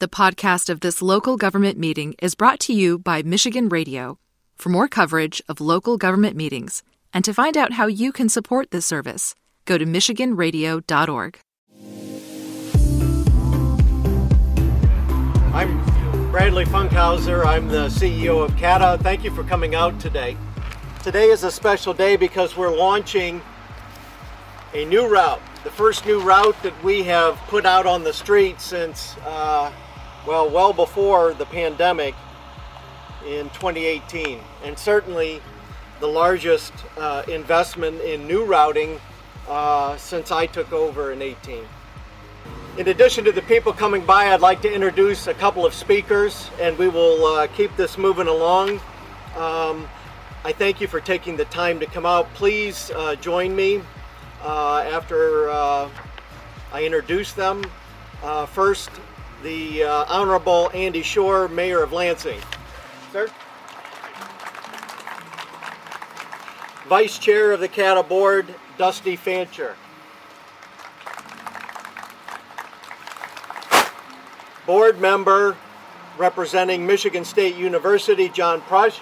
The podcast of this local government meeting is brought to you by Michigan Radio. For more coverage of local government meetings and to find out how you can support this service, go to MichiganRadio.org. I'm Bradley Funkhouser. I'm the CEO of CATA. Thank you for coming out today. Today is a special day because we're launching a new route, the first new route that we have put out on the street since, uh, well, well before the pandemic in 2018, and certainly the largest uh, investment in new routing uh, since I took over in 18. In addition to the people coming by, I'd like to introduce a couple of speakers, and we will uh, keep this moving along. Um, I thank you for taking the time to come out. Please uh, join me uh, after uh, I introduce them. First, the uh, Honorable Andy Schor, Mayor of Lansing. Sir? Vice Chair of the CATA Board, Dusty Fancher. Board Member representing Michigan State University, John Prush.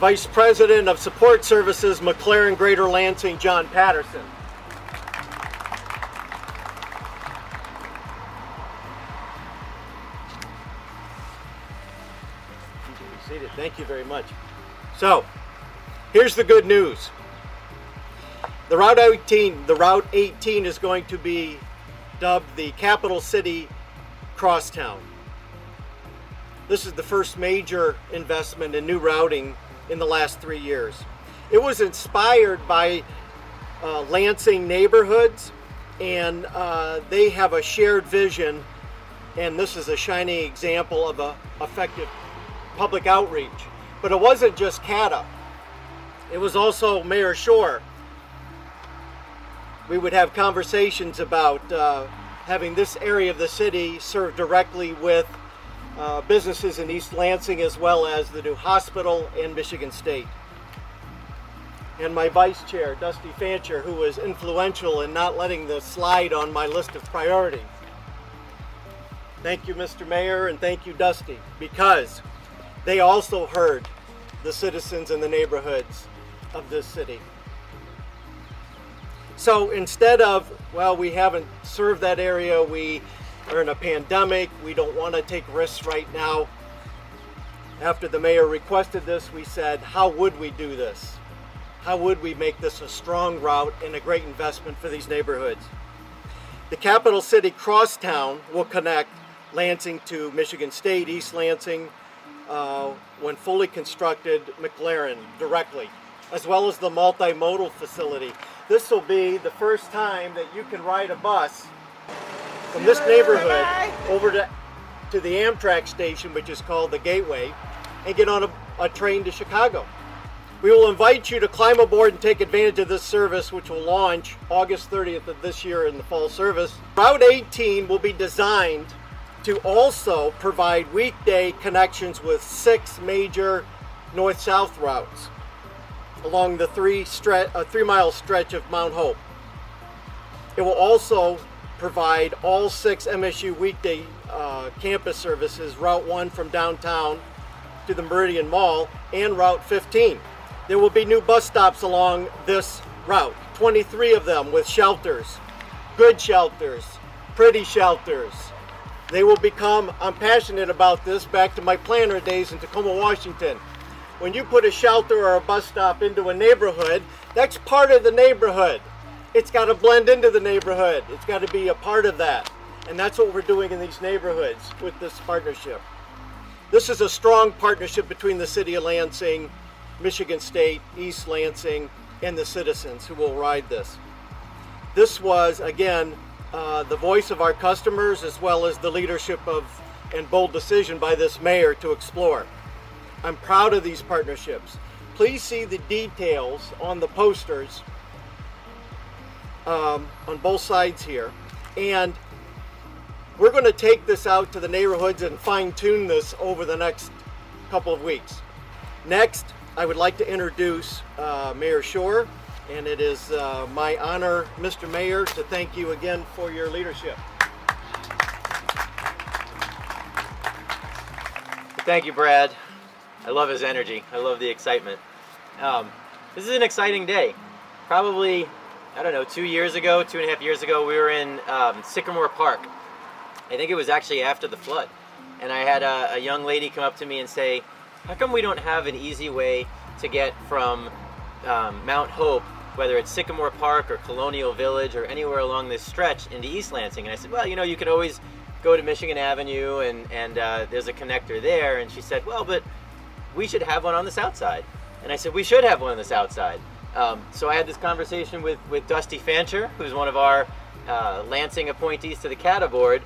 Vice President of Support Services, McLaren Greater Lansing, John Patterson. Seated. Thank you very much. So, here's the good news. The Route 18, the Route 18 is going to be dubbed the Capital City Crosstown. This is the first major investment in new routing in the last three years. It was inspired by uh, Lansing neighborhoods, and uh, they have a shared vision, and this is a shining example of a effective public outreach. But it wasn't just CATA. It was also Mayor Schor. We would have conversations about uh, having this area of the city serve directly with uh, businesses in East Lansing as well as the new hospital and Michigan State. And my vice chair, Dusty Fancher, who was influential in not letting this slide on my list of priorities. Thank you, Mr. Mayor, and thank you, Dusty, because they also heard the citizens in the neighborhoods of this city. So instead of, well, we haven't served that area, we are in a pandemic, we don't want to take risks right now. After the mayor requested this, we said, how would we do this? How would we make this a strong route and a great investment for these neighborhoods? The capital city crosstown will connect Lansing to Michigan State, East Lansing, uh, when fully constructed, McLaren directly, as well as the multimodal facility. This will be the first time that you can ride a bus from this neighborhood over to, to the Amtrak station, which is called the Gateway, and get on a, a train to Chicago. We will invite you to climb aboard and take advantage of this service, which will launch August 30th of this year in the fall service. Route 18 will be designed to also provide weekday connections with six major north-south routes along the three, stre- uh, three mile stretch of Mount Hope. It will also provide all six MSU weekday uh, campus services, Route 1 from downtown to the Meridian Mall, and Route 15. There will be new bus stops along this route, 23 of them with shelters, good shelters, pretty shelters. They will become, I'm passionate about this, back to my planner days in Tacoma, Washington. When you put a shelter or a bus stop into a neighborhood, that's part of the neighborhood. It's got to blend into the neighborhood. It's got to be a part of that. And that's what we're doing in these neighborhoods with this partnership. This is a strong partnership between the City of Lansing, Michigan State, East Lansing, and the citizens who will ride this. This was, again, uh, the voice of our customers as well as the leadership of and bold decision by this mayor to explore. I'm proud of these partnerships. Please see the details on the posters um, on both sides here. And we're going to take this out to the neighborhoods and fine tune this over the next couple of weeks. Next, I would like to introduce uh, Mayor Schor and it is uh, my honor, Mr. Mayor, to thank you again for your leadership. Thank you, Brad. I love his energy. I love the excitement. Um, this is an exciting day. Probably, I don't know, two years ago, two and a half years ago, we were in um, Sycamore Park. I think it was actually after the flood. And I had a, a young lady come up to me and say, how come we don't have an easy way to get from um, Mount Hope, whether it's Sycamore Park or Colonial Village or anywhere along this stretch into East Lansing? And I said, well, you know, you could always go to Michigan Avenue and, and uh, there's a connector there. And she said, well, but we should have one on the south side. And I said, we should have one on the south side. Um, so I had this conversation with, with Dusty Fancher, who's one of our uh, Lansing appointees to the CATA board,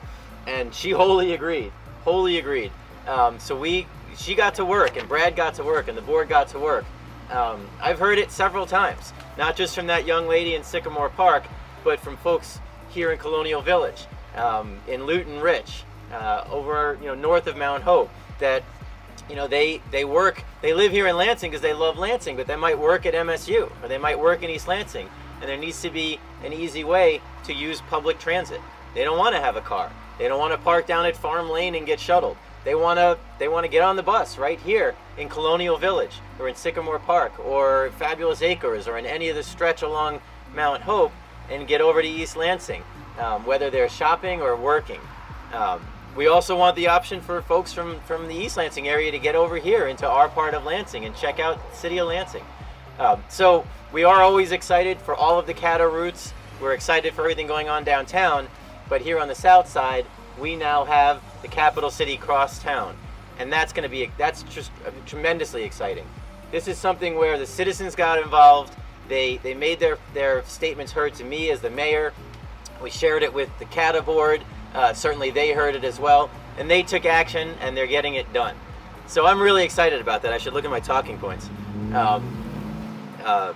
and she wholly agreed, wholly agreed. Um, so we, she got to work, and Brad got to work, and the board got to work. Um, I've heard it several times, not just from that young lady in Sycamore Park, but from folks here in Colonial Village um, in Lewton Rich, uh, over you know north of Mount Hope, that you know they they work they live here in Lansing because they love Lansing, but they might work at MSU or they might work in East Lansing, and there needs to be an easy way to use public transit. They don't want to have a car. They don't want to park down at Farm Lane and get shuttled. They want to they want to get on the bus right here in Colonial Village or in Sycamore Park or Fabulous Acres or in any of the stretch along Mount Hope and get over to East Lansing um, whether they're shopping or working. Um, we also want the option for folks from, from the East Lansing area to get over here into our part of Lansing and check out city of Lansing. Um, so we are always excited for all of the CATA routes. We're excited for everything going on downtown, but here on the south side, we now have the capital city cross town. And that's going to be, that's just tremendously exciting. This is something where the citizens got involved. They, they made their, their statements heard to me as the mayor. We shared it with the CATA board. Uh, certainly they heard it as well. And they took action and they're getting it done. So I'm really excited about that. I should look at my talking points. Um, uh,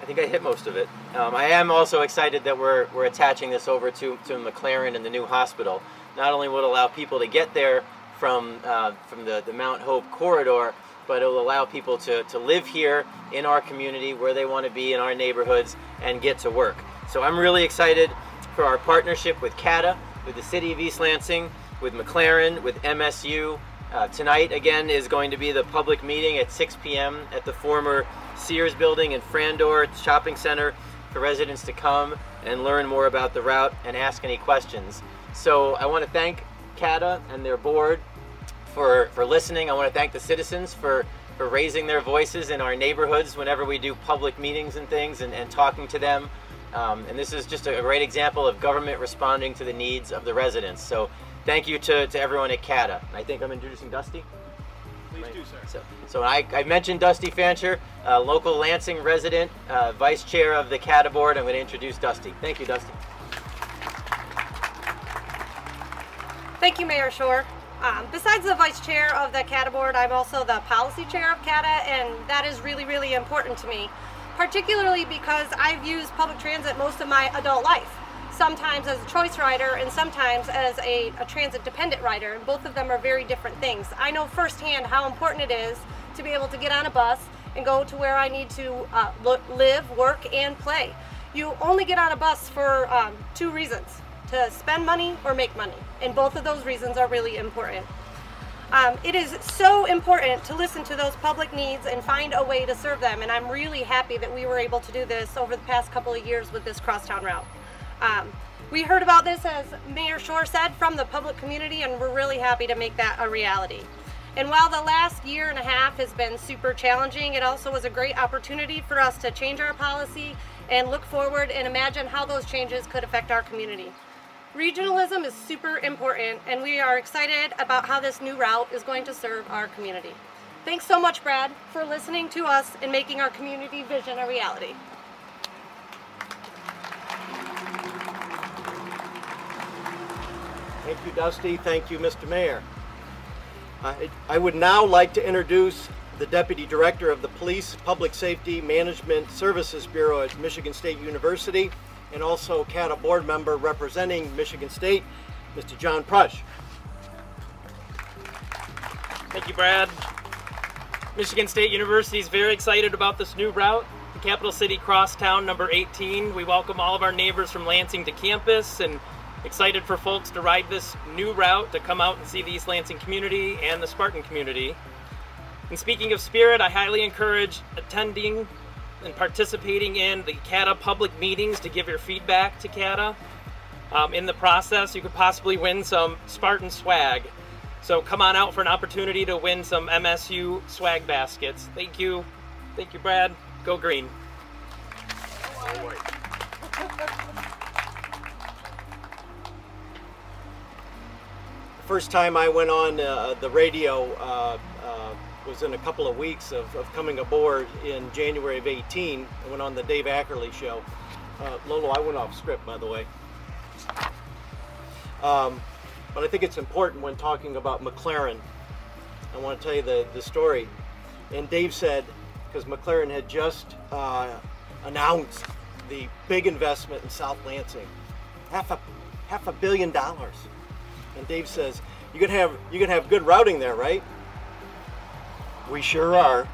I think I hit most of it. Um, I am also excited that we're, we're attaching this over to, to McLaren and the new hospital. Not only will allow people to get there from, uh, from the, the Mount Hope corridor, but it will allow people to, to live here in our community where they want to be in our neighborhoods and get to work. So I'm really excited for our partnership with CATA, with the City of East Lansing, with McLaren, with MSU. Uh, tonight, again, is going to be the public meeting at 6 p.m. at the former Sears building in Frandor Shopping Center for residents to come and learn more about the route and ask any questions. So I want to thank CATA and their board for, for listening. I want to thank the citizens for, for raising their voices in our neighborhoods whenever we do public meetings and things and, and talking to them. Um, and this is just a great example of government responding to the needs of the residents. So thank you to, to everyone at CATA. I think I'm introducing Dusty. Please right. do, sir. So, so I, I mentioned Dusty Fancher, uh, local Lansing resident, uh, vice chair of the CATA board. I'm going to introduce Dusty. Thank you, Dusty. Thank you, Mayor Schor. Um, besides the vice chair of the CATA board, I'm also the policy chair of CATA, and that is really, really important to me particularly because I've used public transit most of my adult life. Sometimes as a choice rider and sometimes as a, a transit dependent rider, and both of them are very different things. I know firsthand how important it is to be able to get on a bus and go to where I need to uh, live, work, and play. You only get on a bus for um, two reasons, to spend money or make money. And both of those reasons are really important. Um, it is so important to listen to those public needs and find a way to serve them. And I'm really happy that we were able to do this over the past couple of years with this crosstown route. Um, we heard about this, as Mayor Schor said, from the public community, and we're really happy to make that a reality. And while the last year and a half has been super challenging, it also was a great opportunity for us to change our policy and look forward and imagine how those changes could affect our community. Regionalism is super important and we are excited about how this new route is going to serve our community. Thanks so much, Brad, for listening to us and making our community vision a reality. Thank you, Dusty. Thank you, Mr. Mayor. I, I would now like to introduce the Deputy Director of the Police Public Safety Management Services Bureau at Michigan State University, and also CATA board member representing Michigan State, Mr. John Prush. Thank you, Brad. Michigan State University is very excited about this new route. the Capital City Crosstown number 18. We welcome all of our neighbors from Lansing to campus and excited for folks to ride this new route to come out and see the East Lansing community and the Spartan community. And speaking of spirit, I highly encourage attending and participating in the CATA public meetings to give your feedback to CATA. Um, in the process, you could possibly win some Spartan swag. So come on out for an opportunity to win some MSU swag baskets. Thank you. Thank you, Brad. Go green. The First time I went on uh, the radio uh, uh, was in a couple of weeks of, of, coming aboard in January of 18. I went on the Dave Ackerley show. Uh, Lolo, I went off script, by the way. Um, but I think it's important when talking about McLaren. I want to tell you the, the story. And Dave said, because McLaren had just uh, announced the big investment in South Lansing, half a half a billion dollars. And Dave says, "You can have you can have good routing there, right?" We sure are.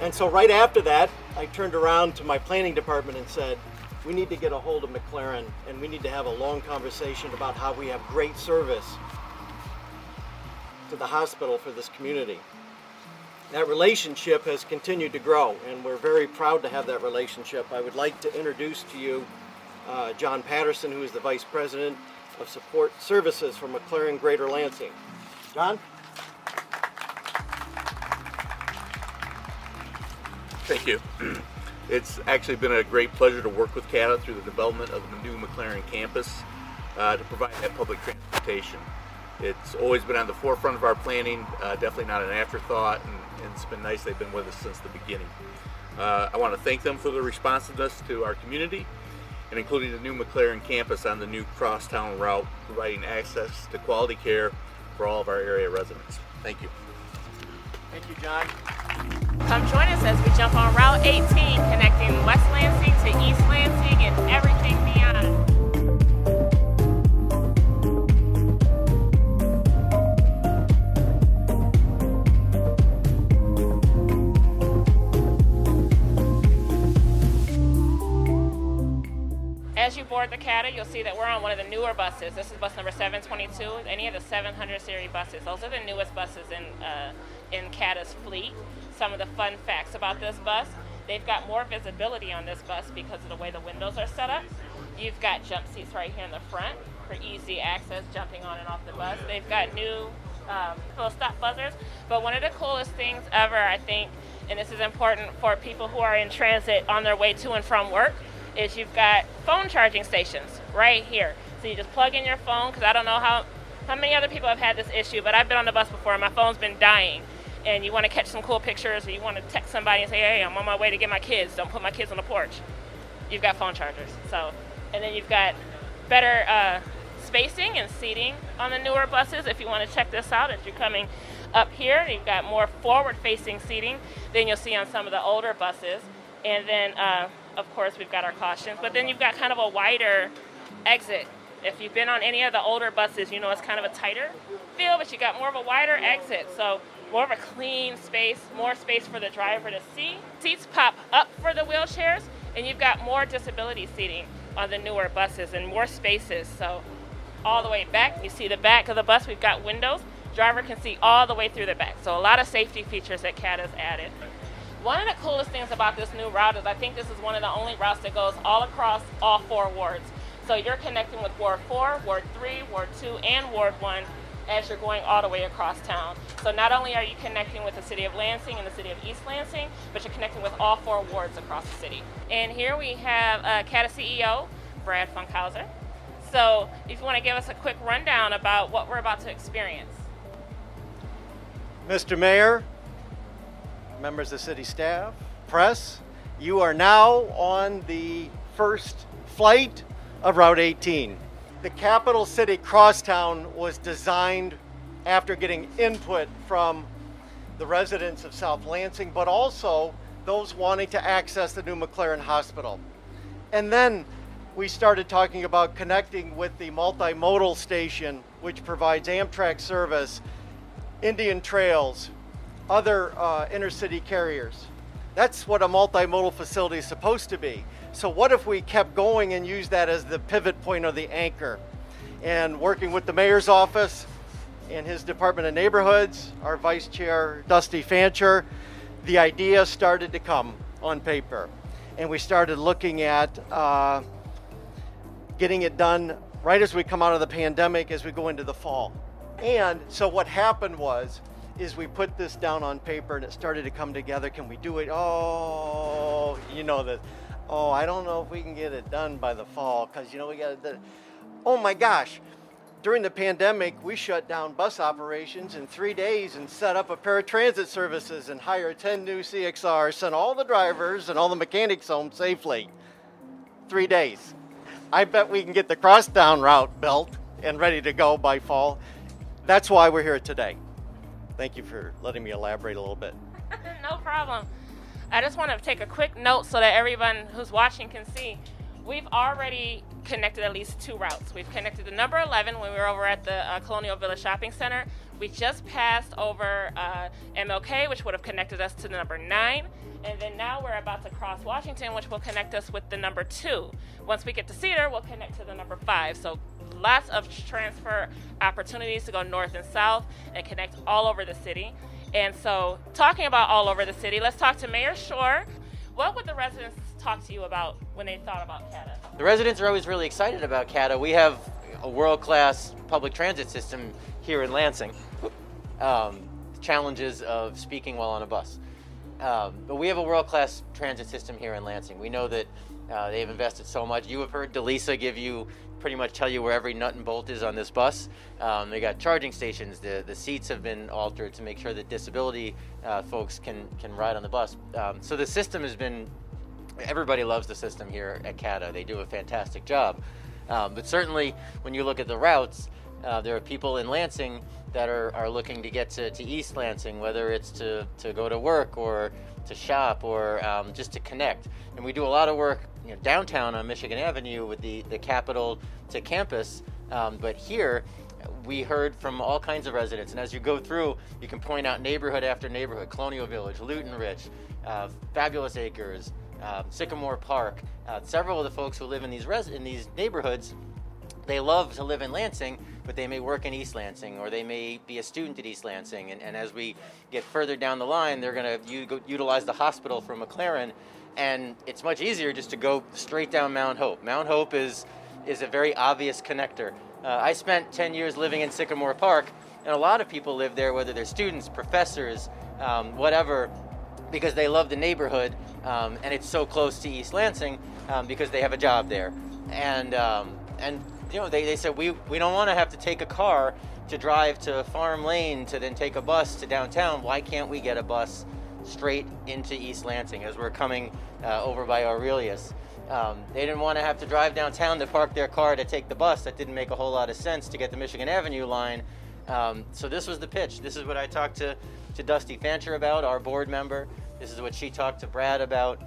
And so right after that, I turned around to my planning department and said, we need to get a hold of McLaren and we need to have a long conversation about how we have great service to the hospital for this community. That relationship has continued to grow and we're very proud to have that relationship. I would like to introduce to you uh, John Patterson, who is the Vice President of Support Services for McLaren Greater Lansing. John? Thank you. It's actually been a great pleasure to work with CATA through the development of the new McLaren campus uh, to provide that public transportation. It's always been on the forefront of our planning, uh, definitely not an afterthought, and, and, it's been nice they've been with us since the beginning. Uh, I want to thank them for their responsiveness to our community and including the new McLaren campus on the new crosstown route, providing access to quality care for all of our area residents. Thank you. Thank you, John. Come join us as we jump on Route 18, connecting West Lansing to East Lansing and everything beyond. As you board the CATA, you'll see that we're on one of the newer buses. This is bus number 722, any of the 700 series buses. Those are the newest buses in, uh, in CATA's fleet some of the fun facts about this bus. They've got more visibility on this bus because of the way the windows are set up. You've got jump seats right here in the front for easy access jumping on and off the bus. They've got new um, little stop buzzers. But one of the coolest things ever, I think, and this is important for people who are in transit on their way to and from work, is you've got phone charging stations right here. So you just plug in your phone, because I don't know how, how many other people have had this issue, but I've been on the bus before and my phone's been dying and you want to catch some cool pictures or you want to text somebody and say, hey, I'm on my way to get my kids, don't put my kids on the porch, you've got phone chargers. So, and then you've got better uh, spacing and seating on the newer buses. If you want to check this out, if you're coming up here, you've got more forward-facing seating than you'll see on some of the older buses. And then, uh, of course, we've got our cautions, but then you've got kind of a wider exit. If you've been on any of the older buses, you know it's kind of a tighter feel, but you got more of a wider exit. So more of a clean space, more space for the driver to see. Seats pop up for the wheelchairs, and you've got more disability seating on the newer buses and more spaces. So all the way back, you see the back of the bus, we've got windows. Driver can see all the way through the back. So a lot of safety features that CAT has added. One of the coolest things about this new route is I think this is one of the only routes that goes all across all four wards. So you're connecting with Ward 4, Ward 3, Ward 2, and Ward 1 as you're going all the way across town. So not only are you connecting with the city of Lansing and the city of East Lansing, but you're connecting with all four wards across the city. And here we have uh, CATA CEO, Brad Funkhouser. So if you want to give us a quick rundown about what we're about to experience. Mr. Mayor, members of the city staff, press, you are now on the first flight of Route 18 the capital city crosstown was designed after getting input from the residents of South Lansing, but also those wanting to access the new McLaren Hospital. And then we started talking about connecting with the multimodal station, which provides Amtrak service, Indian Trails, other uh, intercity carriers. That's what a multimodal facility is supposed to be. So what if we kept going and used that as the pivot point or the anchor? And working with the mayor's office and his Department of Neighborhoods, our vice chair, Dusty Fancher, the idea started to come on paper. And we started looking at uh, getting it done right as we come out of the pandemic, as we go into the fall. And so what happened was, is we put this down on paper and it started to come together. Can we do it? Oh, you know that. Oh, I don't know if we can get it done by the fall because you know we got to. Oh my gosh! During the pandemic, we shut down bus operations in three days and set up a paratransit services and hired 10 new CXRs, sent all the drivers and all the mechanics home safely. Three days. I bet we can get the crosstown route built and ready to go by fall. That's why we're here today. Thank you for letting me elaborate a little bit. no problem. I just want to take a quick note so that everyone who's watching can see. We've already connected at least two routes. We've connected the number 11 when we were over at the uh, Colonial Village Shopping Center. We just passed over uh, MLK, which would have connected us to the number 9. And then now we're about to cross Washington, which will connect us with the number 2. Once we get to Cedar, we'll connect to the number 5. So lots of transfer opportunities to go north and south and connect all over the city. And so, talking about all over the city, let's talk to Mayor Schor. What would the residents talk to you about when they thought about CATA? The residents are always really excited about CATA. We have a world class public transit system here in Lansing. Um, challenges of speaking while on a bus. Um, but we have a world class transit system here in Lansing. We know that uh, they've invested so much. You have heard Delisa give you pretty much tell you where every nut and bolt is on this bus. Um, they got charging stations. The the seats have been altered to make sure that disability uh, folks can can ride on the bus. Um, so the system has been. Everybody loves the system here at CATA. They do a fantastic job. Um, but certainly, when you look at the routes, uh, there are people in Lansing that are, are looking to get to, to East Lansing, whether it's to, to go to work or to shop or um, just to connect. And we do a lot of work you know, downtown on Michigan Avenue with the, the capital to campus. Um, but here, we heard from all kinds of residents. And as you go through, you can point out neighborhood after neighborhood Colonial Village, Lewton Ridge, uh, Fabulous Acres, uh, Sycamore Park. Uh, several of the folks who live in these, res- in these neighborhoods they love to live in Lansing, but they may work in East Lansing or they may be a student at East Lansing. And, and as we get further down the line, they're going to utilize the hospital from McLaren. And it's much easier just to go straight down Mount Hope. Mount Hope is, is a very obvious connector. Uh, I spent 10 years living in Sycamore Park, and a lot of people live there, whether they're students, professors, um, whatever, because they love the neighborhood um, and it's so close to East Lansing um, because they have a job there. And, um, and you know, they, they said, we, we don't want to have to take a car to drive to Farm Lane to then take a bus to downtown. Why can't we get a bus straight into East Lansing as we're coming uh, over by Aurelius? Um, they didn't want to have to drive downtown to park their car to take the bus. That didn't make a whole lot of sense to get the Michigan Avenue line. Um, so this was the pitch. This is what I talked to, to Dusty Fancher about, our board member. This is what she talked to Brad about,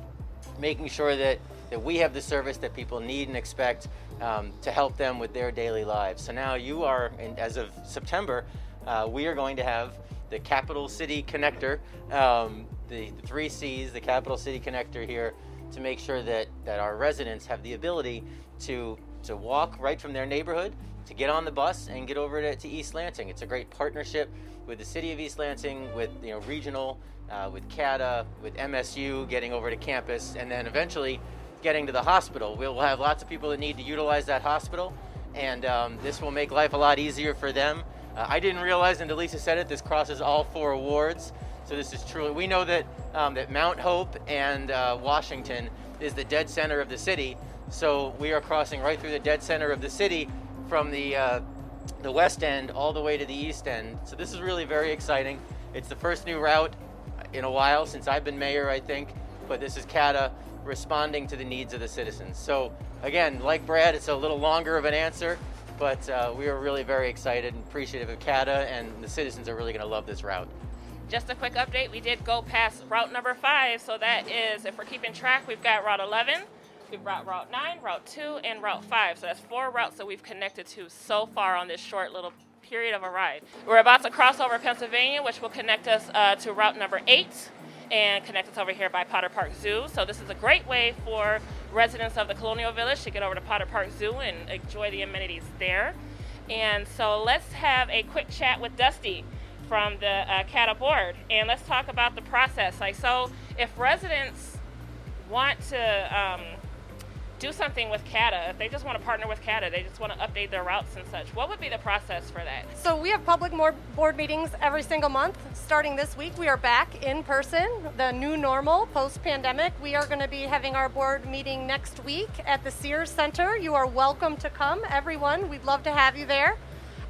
making sure that, that we have the service that people need and expect um, to help them with their daily lives. So now you are, in, as of September, uh, we are going to have the Capital City Connector, um, the, the three C's, the Capital City Connector here, to make sure that, that our residents have the ability to, to walk right from their neighborhood, to get on the bus and get over to, to East Lansing. It's a great partnership with the city of East Lansing, with you know regional, uh, with CATA, with MSU getting over to campus, and then eventually getting to the hospital. We'll have lots of people that need to utilize that hospital, and um, this will make life a lot easier for them. Uh, I didn't realize, and Delisa said it, this crosses all four wards. So this is truly, we know that, um, that Mount Hope and uh, Washington is the dead center of the city. So we are crossing right through the dead center of the city from the, uh, the west end all the way to the east end. So this is really very exciting. It's the first new route in a while since I've been mayor, I think, but this is CATA responding to the needs of the citizens. So again, like Brad, it's a little longer of an answer, but uh, we are really very excited and appreciative of CATA, and the citizens are really going to love this route. Just a quick update, we did go past route number five, so that is, if we're keeping track, we've got route 11, we've got route 9, route 2, and route 5. So that's four routes that we've connected to so far on this short little period of a ride. We're about to cross over Pennsylvania, which will connect us uh, to route number 8, and connect us over here by Potter Park Zoo. So this is a great way for residents of the Colonial Village to get over to Potter Park Zoo and enjoy the amenities there. And so let's have a quick chat with Dusty from the uh, board, and let's talk about the process. Like, so if residents want to um, do something with CATA, if they just want to partner with CATA, they just want to update their routes and such, what would be the process for that? So we have public board meetings every single month. Starting this week, we are back in person, the new normal post-pandemic. We are going to be having our board meeting next week at the Sears Center. You are welcome to come, everyone. We'd love to have you there.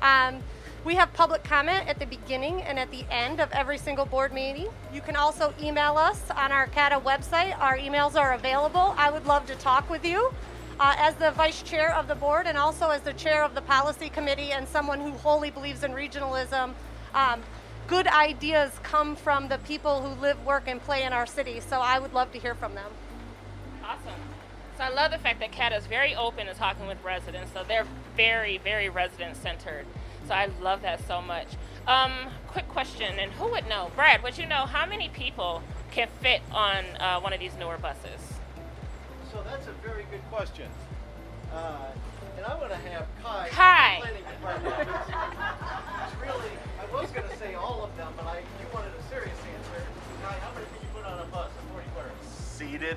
Um, we have public comment at the beginning and at the end of every single board meeting. You can also email us on our CATA website. Our emails are available. I would love to talk with you. Uh, as the vice chair of the board and also as the chair of the policy committee and someone who wholly believes in regionalism, um, good ideas come from the people who live, work, and play in our city. So I would love to hear from them. Awesome. So I love the fact that CATA is very open to talking with residents. So they're very, very resident centered. So I love that so much. Um, quick question, and who would know? Brad, would you know how many people can fit on uh, one of these newer buses? So that's a very good question. Uh, and I want to have Kai. Kai. Planning department. it's really, I was going to say all of them, but I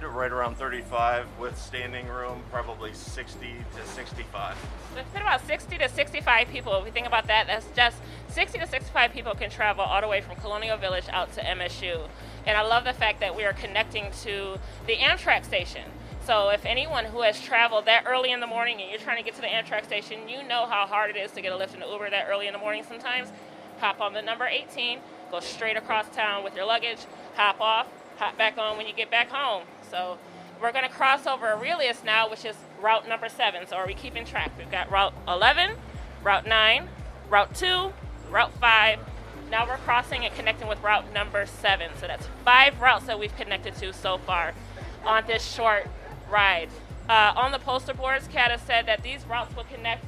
Right around 35 with standing room, probably 60 to 65. So it's about 60 to 65 people. If we think about that, that's just 60 to 65 people can travel all the way from Colonial Village out to MSU. And I love the fact that we are connecting to the Amtrak station. So if anyone who has traveled that early in the morning and you're trying to get to the Amtrak station, you know how hard it is to get a lift in Uber that early in the morning sometimes. Hop on the number 18, go straight across town with your luggage, hop off, hop back on when you get back home. So we're going to cross over Aurelius now, which is route number seven. So are we keeping track? We've got route 11, route 9, route 2, route 5. Now we're crossing and connecting with route number seven. So that's five routes that we've connected to so far on this short ride. Uh, on the poster boards, CATA said that these routes will connect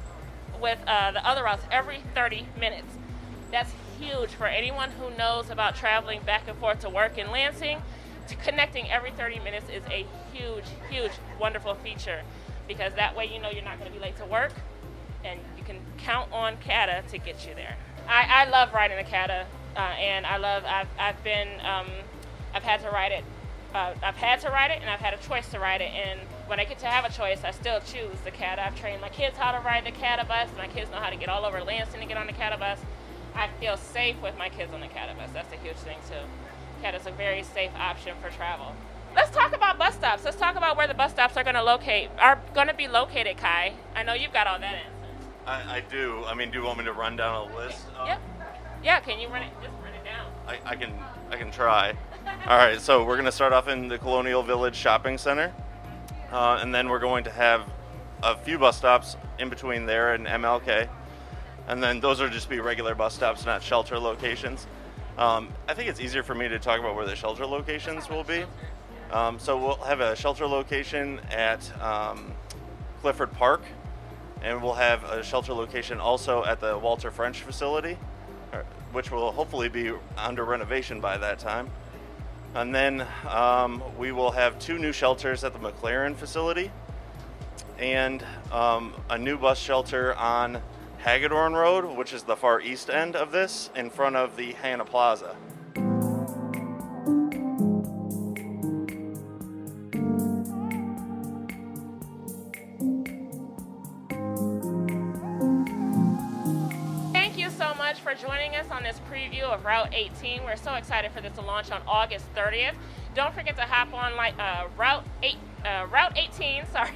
with uh, the other routes every 30 minutes. That's huge for anyone who knows about traveling back and forth to work in Lansing connecting every 30 minutes is a huge, huge, wonderful feature because that way you know you're not going to be late to work and you can count on CATA to get you there. I, I love riding the CATA uh, and I love, I've, I've been, um, I've had to ride it, uh, I've had to ride it and I've had a choice to ride it and when I get to have a choice, I still choose the CATA. I've trained my kids how to ride the CATA bus. My kids know how to get all over Lansing to get on the CATA bus. I feel safe with my kids on the CATA bus. That's a huge thing too. CATA is a very safe option for travel. Let's talk about bus stops. Let's talk about where the bus stops are going to locate. Are going to be located, Kai. I know you've got all that answers. I, I do. I mean, do you want me to run down a list? Yep. Yeah. Can you run it? Just run it down. I, I can. I can try. all right. So we're going to start off in the Colonial Village Shopping Center, uh, and then we're going to have a few bus stops in between there and MLK, and then those are just be regular bus stops, not shelter locations. Um, I think it's easier for me to talk about where the shelter locations will be. Um, so we'll have a shelter location at um, Clifford Park, and we'll have a shelter location also at the Walter French facility, which will hopefully be under renovation by that time. And then um, we will have two new shelters at the McLaren facility and um, a new bus shelter on Hagedorn Road, which is the far east end of this, in front of the Hannah Plaza. Thank you so much for joining us on this preview of Route 18. We're so excited for this to launch on August 30th. Don't forget to hop on like uh, Route 8, uh, Route 18. Sorry.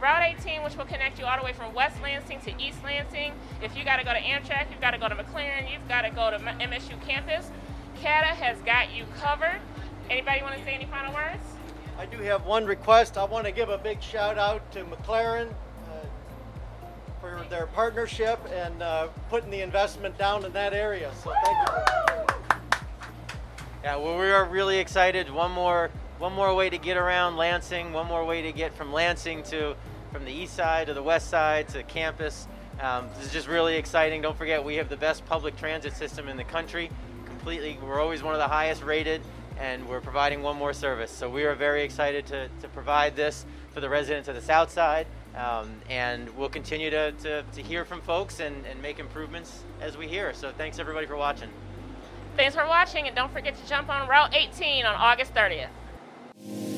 Route 18, which will connect you all the way from West Lansing to East Lansing. If you got to go to Amtrak, you've got to go to McLaren, you've got to go to MSU campus. CATA has got you covered. Anybody want to say any final words? I do have one request. I want to give a big shout out to McLaren uh, for their partnership and uh, putting the investment down in that area. So thank you. Yeah, well, we are really excited. One more, one more way to get around Lansing. One more way to get from Lansing to from the east side to the west side to campus. Um, this is just really exciting. Don't forget, we have the best public transit system in the country. Completely, we're always one of the highest rated, and we're providing one more service. So we are very excited to, to provide this for the residents of the South Side, um, and we'll continue to, to, to hear from folks and, and make improvements as we hear. So thanks everybody for watching. Thanks for watching, and don't forget to jump on Route 18 on August 30th you